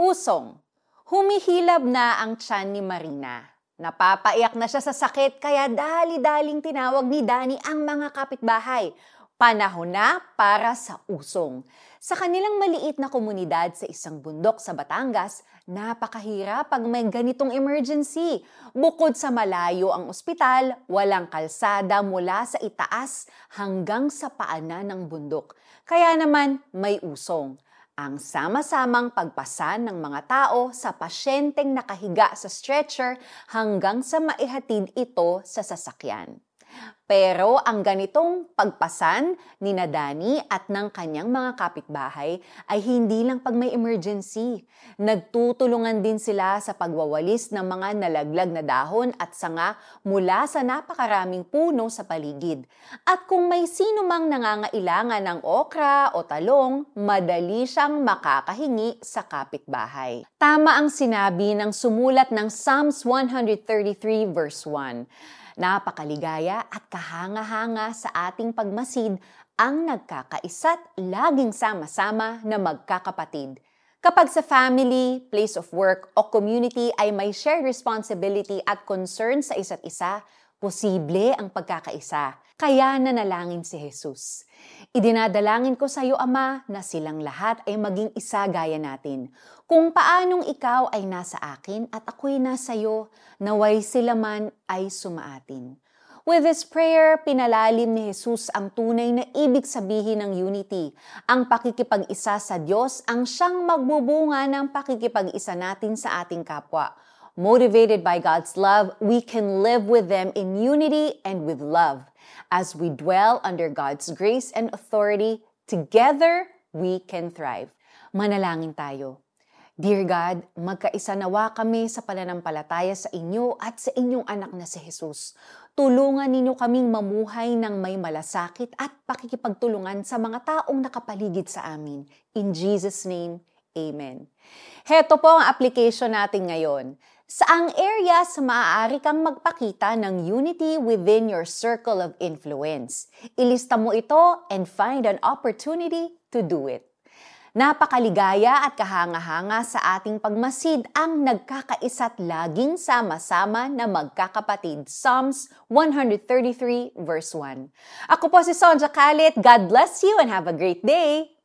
Usong. Humihilab na ang tiyan ni Marina. Napapaiyak na siya sa sakit kaya dali-daling tinawag ni Danny ang mga kapitbahay. Panahon na para sa usong. Sa kanilang maliit na komunidad sa isang bundok sa Batangas, napakahirap pag may ganitong emergency. Bukod sa malayo ang ospital, walang kalsada mula sa itaas hanggang sa paanan ng bundok. Kaya naman may usong ang sama-samang pagpasan ng mga tao sa pasyenteng nakahiga sa stretcher hanggang sa maihatid ito sa sasakyan. Pero ang ganitong pagpasan ni Nadani at ng kanyang mga kapitbahay ay hindi lang pag may emergency. Nagtutulungan din sila sa pagwawalis ng mga nalaglag na dahon at sanga mula sa napakaraming puno sa paligid. At kung may sino mang nangangailangan ng okra o talong, madali siyang makakahingi sa kapitbahay. Tama ang sinabi ng sumulat ng Psalms 133 verse 1 Napakaligaya at kahanga-hanga sa ating pagmasid ang nagkakaisa't laging sama-sama na magkakapatid. Kapag sa family, place of work o community ay may shared responsibility at concern sa isa't isa, posible ang pagkakaisa. Kaya nanalangin si Jesus. Idinadalangin ko sa iyo, Ama, na silang lahat ay maging isa gaya natin. Kung paanong ikaw ay nasa akin at ako'y nasa iyo, naway sila man ay sumaatin. With this prayer, pinalalim ni Jesus ang tunay na ibig sabihin ng unity. Ang pakikipag-isa sa Diyos ang siyang magbubunga ng pakikipag-isa natin sa ating kapwa. Motivated by God's love, we can live with them in unity and with love. As we dwell under God's grace and authority, together we can thrive. Manalangin tayo. Dear God, magkaisa nawa kami sa pananampalataya sa inyo at sa inyong anak na si Jesus. Tulungan ninyo kaming mamuhay ng may malasakit at pakikipagtulungan sa mga taong nakapaligid sa amin. In Jesus' name, Amen. Heto po ang application natin ngayon. Saang areas maaari kang magpakita ng unity within your circle of influence? Ilista mo ito and find an opportunity to do it. Napakaligaya at kahanga-hanga sa ating pagmasid ang nagkakaisa't laging sama-sama na magkakapatid. Psalms 133 verse 1. Ako po si Sonja Kalit. God bless you and have a great day!